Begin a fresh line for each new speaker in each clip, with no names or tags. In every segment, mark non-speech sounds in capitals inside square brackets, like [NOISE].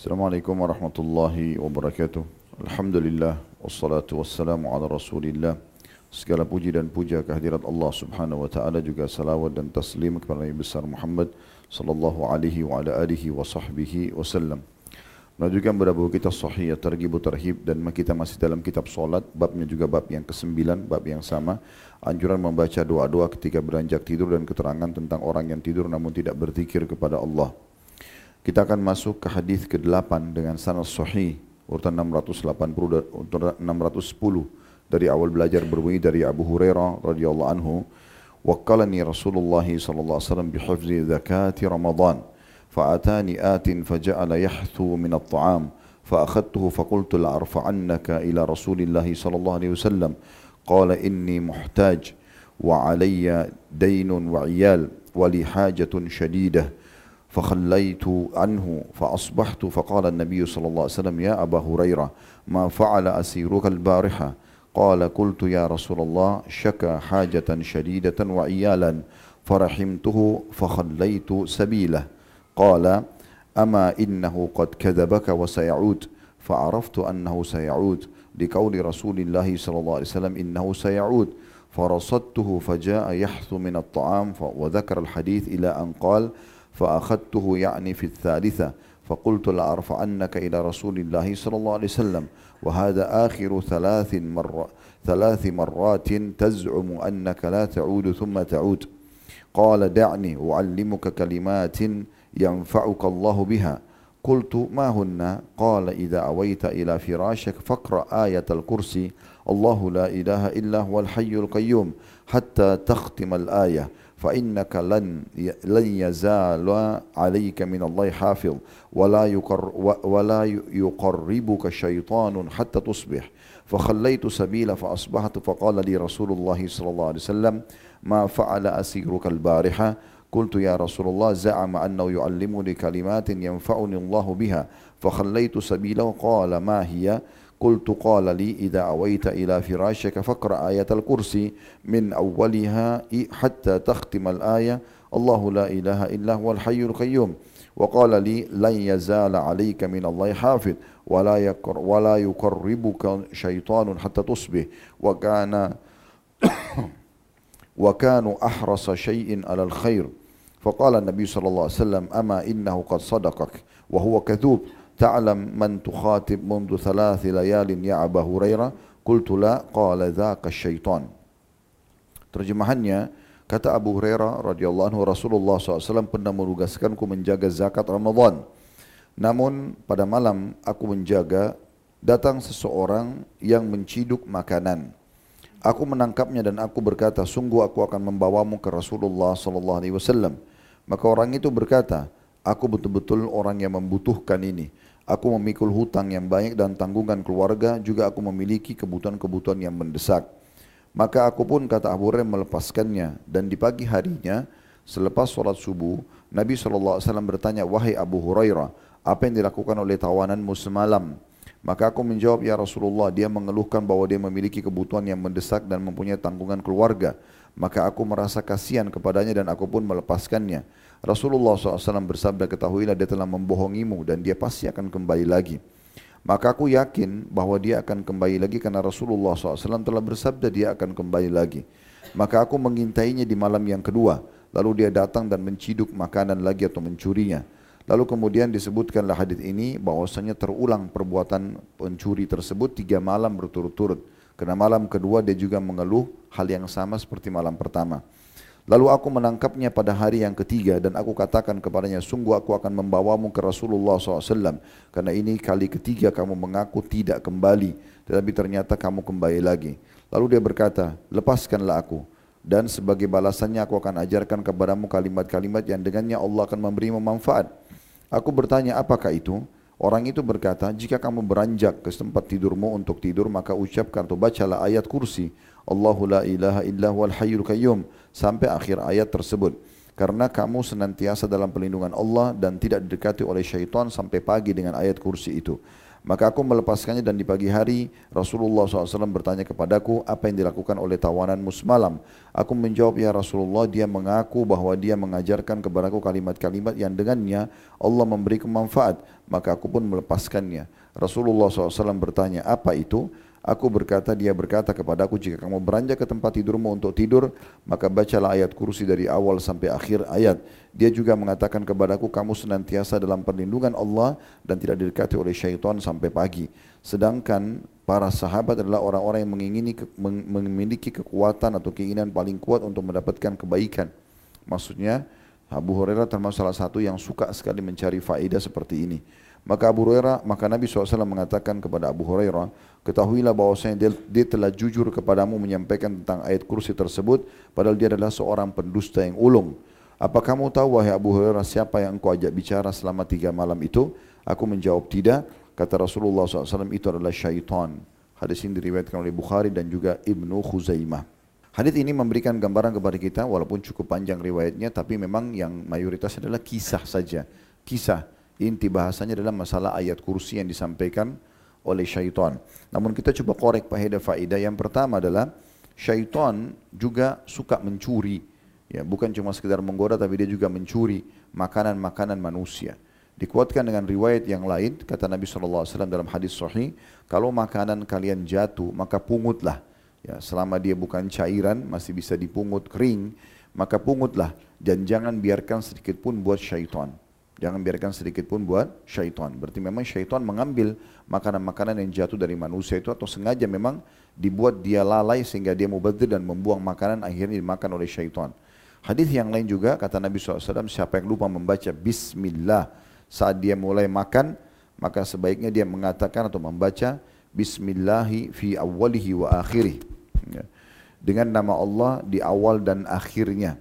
Assalamualaikum warahmatullahi wabarakatuh. Alhamdulillah wassalatu wassalamu ala Rasulillah. Segala puji dan puja kehadirat Allah Subhanahu wa taala juga salawat dan taslim kepada Nabi besar Muhammad sallallahu alaihi wa ala alihi wa sahbihi wasallam. Menunjukkan pada buku kita Sahih Targhib Tarhib dan kita masih dalam kitab solat, babnya juga bab yang ke-9, bab yang sama. Anjuran membaca doa-doa ketika beranjak tidur dan keterangan tentang orang yang tidur namun tidak berzikir kepada Allah. Kita akan masuk ke hadis ke-8 dengan sanad sahih urutan 680 610 dari awal belajar berbunyi dari Abu Hurairah radhiyallahu anhu wakkalani Rasulullah sallallahu alaihi wasallam bihifzi zakati Ramadan فأتاني آت فجعل يحثو من الطعام فأخذته فقلت لأرفعنك إلى رسول الله صلى الله عليه وسلم قال إني محتاج وعلي دين وعيال ولي حاجة شديدة فخليت عنه فأصبحت فقال النبي صلى الله عليه وسلم يا أبا هريرة ما فعل أسيرك البارحة؟ قال قلت يا رسول الله شكى حاجة شديدة وعيالا فرحمته فخليت سبيله. قال أما إنه قد كذبك وسيعود؟ فعرفت أنه سيعود لقول رسول الله صلى الله عليه وسلم إنه سيعود. فرصدته فجاء يحث من الطعام وذكر الحديث إلى أن قال فأخذته يعني في الثالثة فقلت لأرفعنك إلى رسول الله صلى الله عليه وسلم وهذا آخر ثلاث مر ثلاث مرات تزعم أنك لا تعود ثم تعود. قال دعني أعلمك كلمات ينفعك الله بها. قلت ما هن؟ قال إذا أويت إلى فراشك فاقرأ آية الكرسي. الله لا إله إلا هو الحي القيوم حتى تختم الآية. فإنك لن لن يزال عليك من الله حافظ. ولا يقر ولا يقربك شيطان حتى تصبح. فخليت سبيل فأصبحت فقال لي رسول الله صلى الله عليه وسلم ما فعل أسيرك البارحة؟ قلت يا رسول الله زعم أنه يعلمني كلمات ينفعني الله بها. فخليت سبيله قال ما هي؟ قلت قال لي إذا أويت إلى فراشك فاقرأ آية الكرسي من أولها حتى تختم الآية. الله لا إله إلا هو الحي القيوم. وقال لي لن يزال عليك من الله حافظ ولا يقر ولا يقربك شيطان حتى تصبح. وكان [COUGHS] وكانوا أحرص شيء على الخير. فقال النبي صلى الله عليه وسلم أما إنه قد صدقك وهو كذوب. ta'lam man tukhatib mundu thalathi layalin ya Aba Hurairah? Qultu la. Qala dzaka syaitan. Terjemahannya kata Abu Hurairah radhiyallahu anhu Rasulullah SAW pernah menugaskanku menjaga zakat Ramadan. Namun pada malam aku menjaga datang seseorang yang menciduk makanan. Aku menangkapnya dan aku berkata, sungguh aku akan membawamu ke Rasulullah sallallahu alaihi wasallam. Maka orang itu berkata, aku betul-betul orang yang membutuhkan ini. Aku memikul hutang yang banyak dan tanggungan keluarga, juga aku memiliki kebutuhan-kebutuhan yang mendesak. Maka aku pun kata Abu Hurairah melepaskannya dan di pagi harinya selepas sholat subuh Nabi SAW bertanya wahai Abu Hurairah apa yang dilakukan oleh tawananmu semalam maka aku menjawab ya Rasulullah dia mengeluhkan bahwa dia memiliki kebutuhan yang mendesak dan mempunyai tanggungan keluarga maka aku merasa kasihan kepadanya dan aku pun melepaskannya. Rasulullah SAW bersabda, ketahuilah dia telah membohongimu dan dia pasti akan kembali lagi. Maka aku yakin bahwa dia akan kembali lagi karena Rasulullah SAW telah bersabda dia akan kembali lagi. Maka aku mengintainya di malam yang kedua. Lalu dia datang dan menciduk makanan lagi atau mencurinya. Lalu kemudian disebutkanlah hadis ini bahwasanya terulang perbuatan pencuri tersebut tiga malam berturut-turut. Karena malam kedua dia juga mengeluh hal yang sama seperti malam pertama. Lalu aku menangkapnya pada hari yang ketiga dan aku katakan kepadanya, sungguh aku akan membawamu ke Rasulullah SAW. Karena ini kali ketiga kamu mengaku tidak kembali, tetapi ternyata kamu kembali lagi. Lalu dia berkata, lepaskanlah aku. Dan sebagai balasannya aku akan ajarkan kepadamu kalimat-kalimat yang dengannya Allah akan memberimu manfaat. Aku bertanya, apakah itu? Orang itu berkata, jika kamu beranjak ke tempat tidurmu untuk tidur, maka ucapkan atau bacalah ayat kursi. Allahu la ilaha illa huwal hayyul qayyum. Sampai akhir ayat tersebut. Karena kamu senantiasa dalam pelindungan Allah dan tidak didekati oleh syaitan sampai pagi dengan ayat kursi itu. Maka aku melepaskannya dan di pagi hari Rasulullah SAW bertanya kepadaku apa yang dilakukan oleh tawananmu semalam. Aku menjawab ya Rasulullah dia mengaku bahwa dia mengajarkan kepadaku kalimat-kalimat yang dengannya Allah memberi manfaat. Maka aku pun melepaskannya. Rasulullah SAW bertanya apa itu? Aku berkata, dia berkata kepadaku, jika kamu beranjak ke tempat tidurmu untuk tidur, maka bacalah ayat kursi dari awal sampai akhir ayat. Dia juga mengatakan kepadaku, kamu senantiasa dalam perlindungan Allah dan tidak didekati oleh syaitan sampai pagi. Sedangkan para sahabat adalah orang-orang yang mengingini, memiliki kekuatan atau keinginan paling kuat untuk mendapatkan kebaikan. Maksudnya, Abu Hurairah termasuk salah satu yang suka sekali mencari faedah seperti ini. Maka Abu Hurairah, maka Nabi SAW mengatakan kepada Abu Hurairah, ketahuilah bahwasanya dia, dia telah jujur kepadamu menyampaikan tentang ayat kursi tersebut, padahal dia adalah seorang pendusta yang ulung. Apa kamu tahu wahai Abu Hurairah siapa yang engkau ajak bicara selama tiga malam itu? Aku menjawab tidak. Kata Rasulullah SAW itu adalah syaitan. Hadis ini diriwayatkan oleh Bukhari dan juga Ibnu Khuzaimah. Hadis ini memberikan gambaran kepada kita walaupun cukup panjang riwayatnya tapi memang yang mayoritas adalah kisah saja. Kisah Inti bahasanya adalah masalah ayat kursi yang disampaikan oleh syaitan. Namun kita coba korek faedah-faedah. Yang pertama adalah syaitan juga suka mencuri. Ya, bukan cuma sekedar menggoda tapi dia juga mencuri makanan-makanan manusia. Dikuatkan dengan riwayat yang lain, kata Nabi SAW dalam hadis sahih, kalau makanan kalian jatuh, maka pungutlah. Ya, selama dia bukan cairan, masih bisa dipungut kering, maka pungutlah. Dan jangan biarkan sedikit pun buat syaitan. Jangan biarkan sedikit pun buat syaitan. Berarti memang syaitan mengambil makanan-makanan yang jatuh dari manusia itu atau sengaja memang dibuat dia lalai sehingga dia mubadzir dan membuang makanan akhirnya dimakan oleh syaitan. Hadis yang lain juga kata Nabi SAW siapa yang lupa membaca Bismillah saat dia mulai makan maka sebaiknya dia mengatakan atau membaca Bismillahi fi awalihi wa akhirih. Ya. Dengan nama Allah di awal dan akhirnya.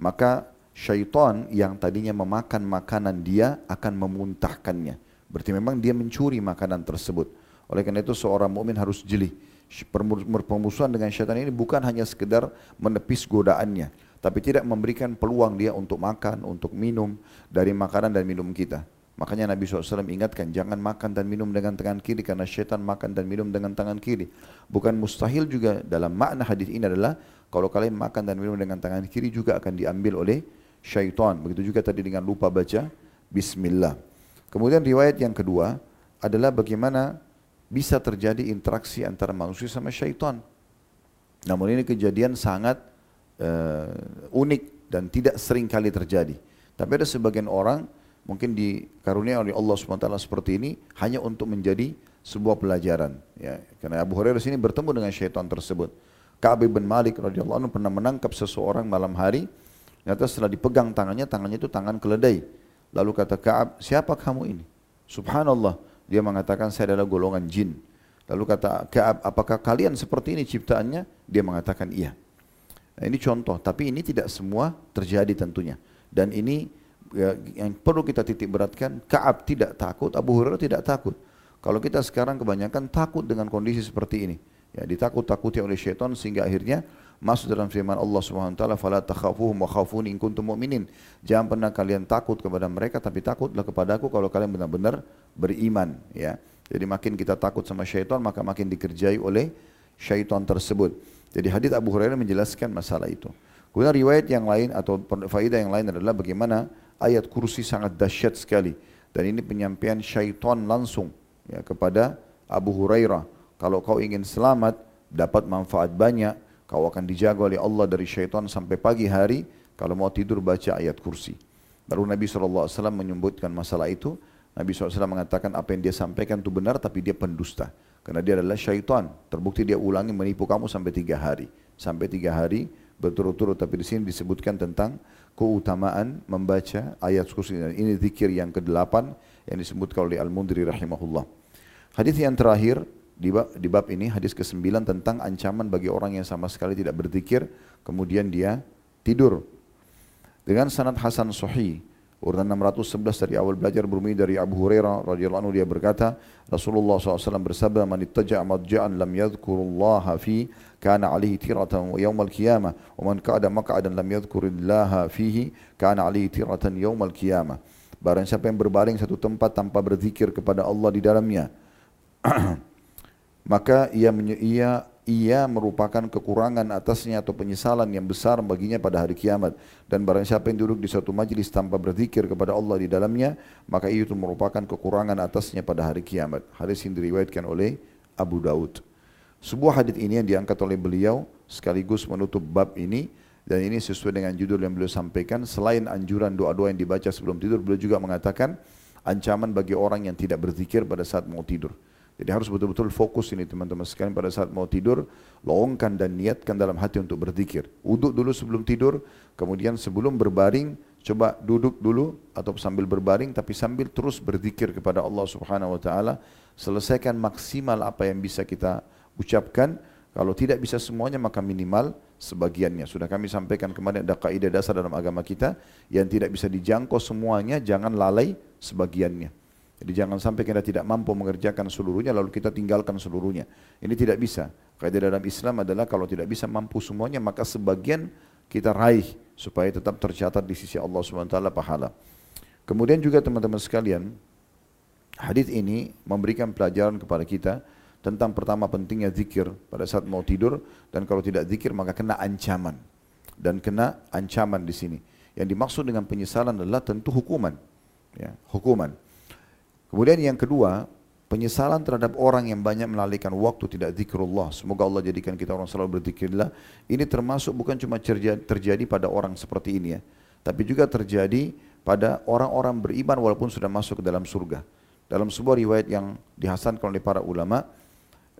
Maka syaitan yang tadinya memakan makanan dia akan memuntahkannya. Berarti memang dia mencuri makanan tersebut. Oleh karena itu seorang mukmin harus jeli. Permusuhan dengan syaitan ini bukan hanya sekedar menepis godaannya, tapi tidak memberikan peluang dia untuk makan, untuk minum dari makanan dan minum kita. Makanya Nabi SAW ingatkan, jangan makan dan minum dengan tangan kiri karena syaitan makan dan minum dengan tangan kiri. Bukan mustahil juga dalam makna hadis ini adalah kalau kalian makan dan minum dengan tangan kiri juga akan diambil oleh syaitan. Begitu juga tadi dengan lupa baca bismillah. Kemudian riwayat yang kedua adalah bagaimana bisa terjadi interaksi antara manusia sama syaitan. Namun ini kejadian sangat uh, unik dan tidak sering kali terjadi. Tapi ada sebagian orang mungkin dikarunia oleh Allah SWT seperti ini hanya untuk menjadi sebuah pelajaran. Ya, karena Abu Hurairah sini bertemu dengan syaitan tersebut. Ka'ab bin Malik radhiyallahu anhu pernah menangkap seseorang malam hari Ternyata setelah dipegang tangannya, tangannya itu tangan keledai. Lalu kata Kaab, siapa kamu ini? Subhanallah, dia mengatakan saya adalah golongan jin. Lalu kata Kaab, apakah kalian seperti ini ciptaannya? Dia mengatakan iya. Nah, ini contoh, tapi ini tidak semua terjadi tentunya. Dan ini ya, yang perlu kita titik beratkan, Kaab tidak takut, Abu Hurairah tidak takut. Kalau kita sekarang kebanyakan takut dengan kondisi seperti ini. Ya, ditakut-takuti oleh syaitan sehingga akhirnya masuk dalam firman Allah Subhanahu wa taala fala takhafuhum wa khafuni in kuntum mu'minin. Jangan pernah kalian takut kepada mereka tapi takutlah kepadaku kalau kalian benar-benar beriman ya. Jadi makin kita takut sama syaitan maka makin dikerjai oleh syaitan tersebut. Jadi hadis Abu Hurairah menjelaskan masalah itu. Kemudian riwayat yang lain atau faedah yang lain adalah bagaimana ayat kursi sangat dahsyat sekali dan ini penyampaian syaitan langsung ya kepada Abu Hurairah. Kalau kau ingin selamat, dapat manfaat banyak, Kau akan dijaga oleh Allah dari syaitan sampai pagi hari. Kalau mau tidur baca ayat kursi. Lalu Nabi SAW menyebutkan masalah itu. Nabi SAW mengatakan apa yang dia sampaikan itu benar tapi dia pendusta. Karena dia adalah syaitan. Terbukti dia ulangi menipu kamu sampai tiga hari. Sampai tiga hari berturut-turut. Tapi di sini disebutkan tentang keutamaan membaca ayat kursi. Ini zikir yang ke-8 yang disebutkan oleh Al-Mundri rahimahullah. Hadis yang terakhir di bab, di bab ini hadis ke-9 tentang ancaman bagi orang yang sama sekali tidak berzikir kemudian dia tidur. Dengan sanad Hasan Sahih urutan 611 dari awal belajar bermula dari Abu Hurairah radhiyallahu anhu dia berkata Rasulullah SAW bersabda man ittaja'a madja'an lam yadhkurullaha fi kana alaihi tiratan yaumal qiyamah wa man qa'ada maq'adan lam yadhkurillaha fihi kana alaihi tiratan yaumal qiyamah Barang siapa yang berbaring satu tempat tanpa berzikir kepada Allah di dalamnya [CLEARS THROAT] maka ia, ia ia merupakan kekurangan atasnya atau penyesalan yang besar baginya pada hari kiamat. Dan barang siapa yang duduk di suatu majlis tanpa berzikir kepada Allah di dalamnya maka itu merupakan kekurangan atasnya pada hari kiamat. Hadis yang diriwayatkan oleh Abu Daud. Sebuah hadis ini yang diangkat oleh beliau sekaligus menutup bab ini dan ini sesuai dengan judul yang beliau sampaikan. Selain anjuran doa-doa yang dibaca sebelum tidur beliau juga mengatakan ancaman bagi orang yang tidak berzikir pada saat mau tidur jadi harus betul-betul fokus ini teman-teman sekalian pada saat mau tidur, lowongkan dan niatkan dalam hati untuk berzikir. Uduk dulu sebelum tidur, kemudian sebelum berbaring, coba duduk dulu atau sambil berbaring tapi sambil terus berzikir kepada Allah Subhanahu wa taala. Selesaikan maksimal apa yang bisa kita ucapkan. Kalau tidak bisa semuanya maka minimal sebagiannya. Sudah kami sampaikan kemarin ada kaidah dasar dalam agama kita yang tidak bisa dijangkau semuanya, jangan lalai sebagiannya. Jadi jangan sampai kita tidak mampu mengerjakan seluruhnya lalu kita tinggalkan seluruhnya. Ini tidak bisa. Kaidah dalam Islam adalah kalau tidak bisa mampu semuanya maka sebagian kita raih supaya tetap tercatat di sisi Allah SWT pahala. Kemudian juga teman-teman sekalian, hadis ini memberikan pelajaran kepada kita tentang pertama pentingnya zikir pada saat mau tidur dan kalau tidak zikir maka kena ancaman dan kena ancaman di sini. Yang dimaksud dengan penyesalan adalah tentu hukuman. Ya, hukuman. Kemudian yang kedua, penyesalan terhadap orang yang banyak melalaikan waktu tidak zikrullah. Semoga Allah jadikan kita orang selalu berzikirlah. Ini termasuk bukan cuma terjadi pada orang seperti ini ya, tapi juga terjadi pada orang-orang beriman walaupun sudah masuk ke dalam surga. Dalam sebuah riwayat yang dihasankan oleh para ulama,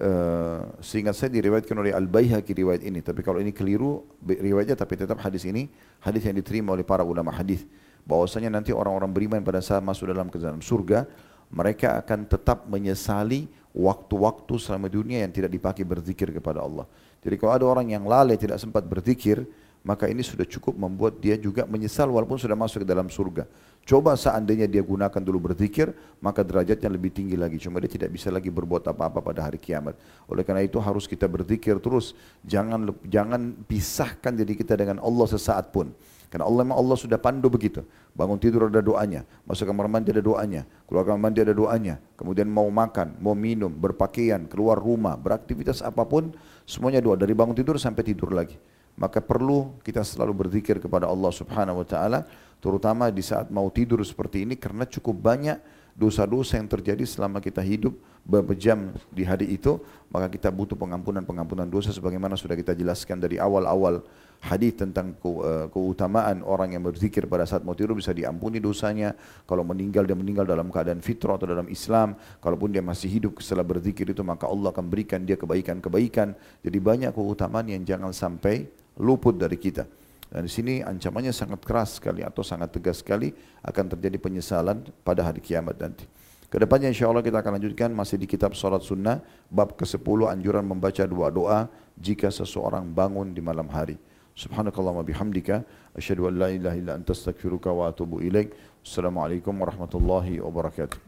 uh, seingat saya diriwayatkan oleh Al-Baihaqi riwayat ini. Tapi kalau ini keliru riwayatnya, tapi tetap hadis ini hadis yang diterima oleh para ulama hadis. Bahwasanya nanti orang-orang beriman pada saat masuk dalam ke dalam surga, mereka akan tetap menyesali waktu-waktu selama dunia yang tidak dipakai berzikir kepada Allah. Jadi kalau ada orang yang lalai tidak sempat berzikir, maka ini sudah cukup membuat dia juga menyesal walaupun sudah masuk ke dalam surga. Coba seandainya dia gunakan dulu berzikir, maka derajatnya lebih tinggi lagi. Cuma dia tidak bisa lagi berbuat apa-apa pada hari kiamat. Oleh karena itu harus kita berzikir terus. Jangan jangan pisahkan diri kita dengan Allah sesaat pun. Karena Allah memang Allah sudah pandu begitu. Bangun tidur ada doanya, masuk kamar mandi ada doanya, keluar kamar mandi ada doanya. Kemudian mau makan, mau minum, berpakaian, keluar rumah, beraktivitas apapun, semuanya doa dari bangun tidur sampai tidur lagi. Maka perlu kita selalu berzikir kepada Allah Subhanahu wa taala, terutama di saat mau tidur seperti ini karena cukup banyak dosa-dosa yang terjadi selama kita hidup beberapa jam di hari itu, maka kita butuh pengampunan-pengampunan dosa sebagaimana sudah kita jelaskan dari awal-awal hadis tentang eh, keutamaan orang yang berzikir pada saat mau tidur bisa diampuni dosanya. Kalau meninggal dia meninggal dalam keadaan fitrah atau dalam Islam. Kalaupun dia masih hidup setelah berzikir itu maka Allah akan berikan dia kebaikan-kebaikan. Jadi banyak keutamaan yang jangan sampai luput dari kita. Dan di sini ancamannya sangat keras sekali atau sangat tegas sekali akan terjadi penyesalan pada hari kiamat nanti. Ke depannya insya Allah kita akan lanjutkan masih di kitab salat sunnah bab ke-10 anjuran membaca dua doa jika seseorang bangun di malam hari. Subhanakallahumma bihamdika asyhadu an la ilaha illa anta astaghfiruka wa atubu ilaik. Assalamualaikum warahmatullahi wabarakatuh.